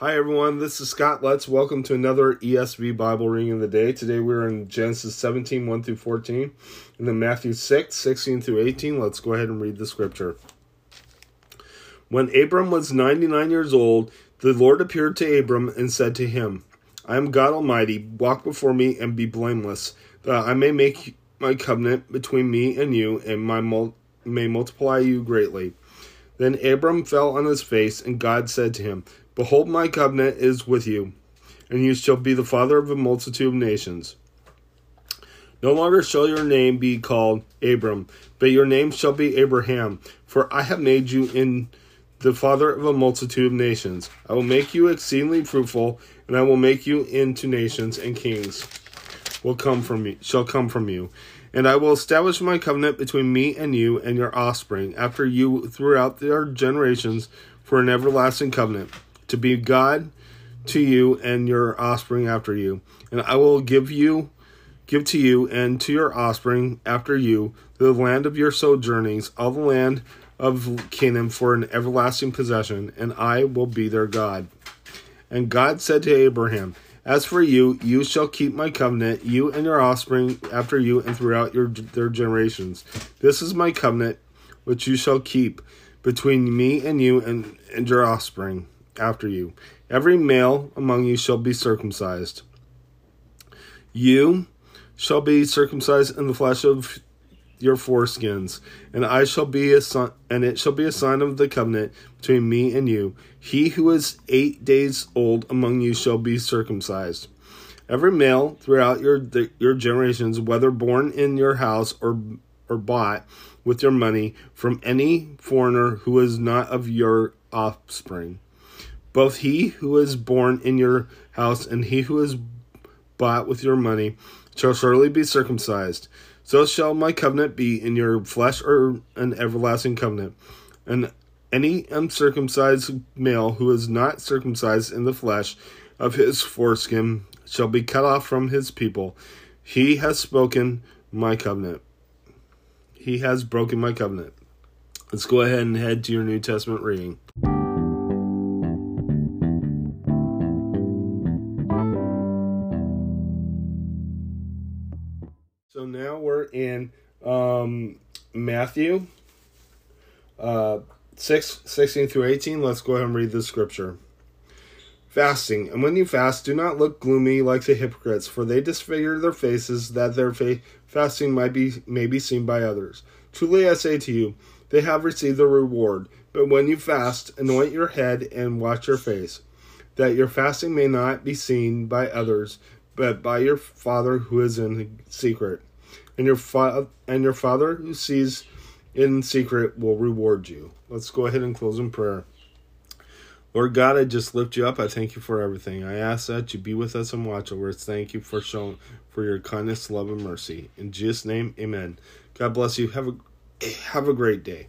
Hi everyone, this is Scott Let's. Welcome to another ESV Bible reading of the day. Today we're in Genesis 17, 1 through 14, and then Matthew 6, 16 through 18. Let's go ahead and read the scripture. When Abram was 99 years old, the Lord appeared to Abram and said to him, I am God Almighty, walk before me and be blameless, that I may make my covenant between me and you, and my mul- may multiply you greatly. Then Abram fell on his face, and God said to him, Behold, my covenant is with you, and you shall be the father of a multitude of nations. No longer shall your name be called Abram, but your name shall be Abraham, for I have made you in the father of a multitude of nations. I will make you exceedingly fruitful, and I will make you into nations, and kings will come from you shall come from you. And I will establish my covenant between me and you and your offspring after you throughout their generations for an everlasting covenant, to be God to you and your offspring after you. And I will give you give to you and to your offspring after you the land of your sojournings, all the land of Canaan for an everlasting possession, and I will be their God. And God said to Abraham, as for you, you shall keep my covenant, you and your offspring after you and throughout your their generations. This is my covenant which you shall keep between me and you and, and your offspring after you. Every male among you shall be circumcised. You shall be circumcised in the flesh of your foreskins, and I shall be a son, and it shall be a sign of the covenant between me and you. He who is eight days old among you shall be circumcised. Every male throughout your your generations, whether born in your house or or bought with your money from any foreigner who is not of your offspring, both he who is born in your house and he who is bought with your money shall surely be circumcised. So shall my covenant be in your flesh or an everlasting covenant. And any uncircumcised male who is not circumcised in the flesh of his foreskin shall be cut off from his people. He has spoken my covenant. He has broken my covenant. Let's go ahead and head to your New Testament reading. So now we're in um, Matthew uh, 6, 16 through 18. Let's go ahead and read the scripture. Fasting. And when you fast, do not look gloomy like the hypocrites, for they disfigure their faces that their fa- fasting might be, may be seen by others. Truly I say to you, they have received their reward. But when you fast, anoint your head and wash your face, that your fasting may not be seen by others, but by your Father who is in secret and your fa- and your Father who sees in secret will reward you. Let's go ahead and close in prayer. Lord God, I just lift you up. I thank you for everything. I ask that you be with us and watch over us. Thank you for showing for your kindness, love, and mercy. In Jesus' name, Amen. God bless you. Have a have a great day.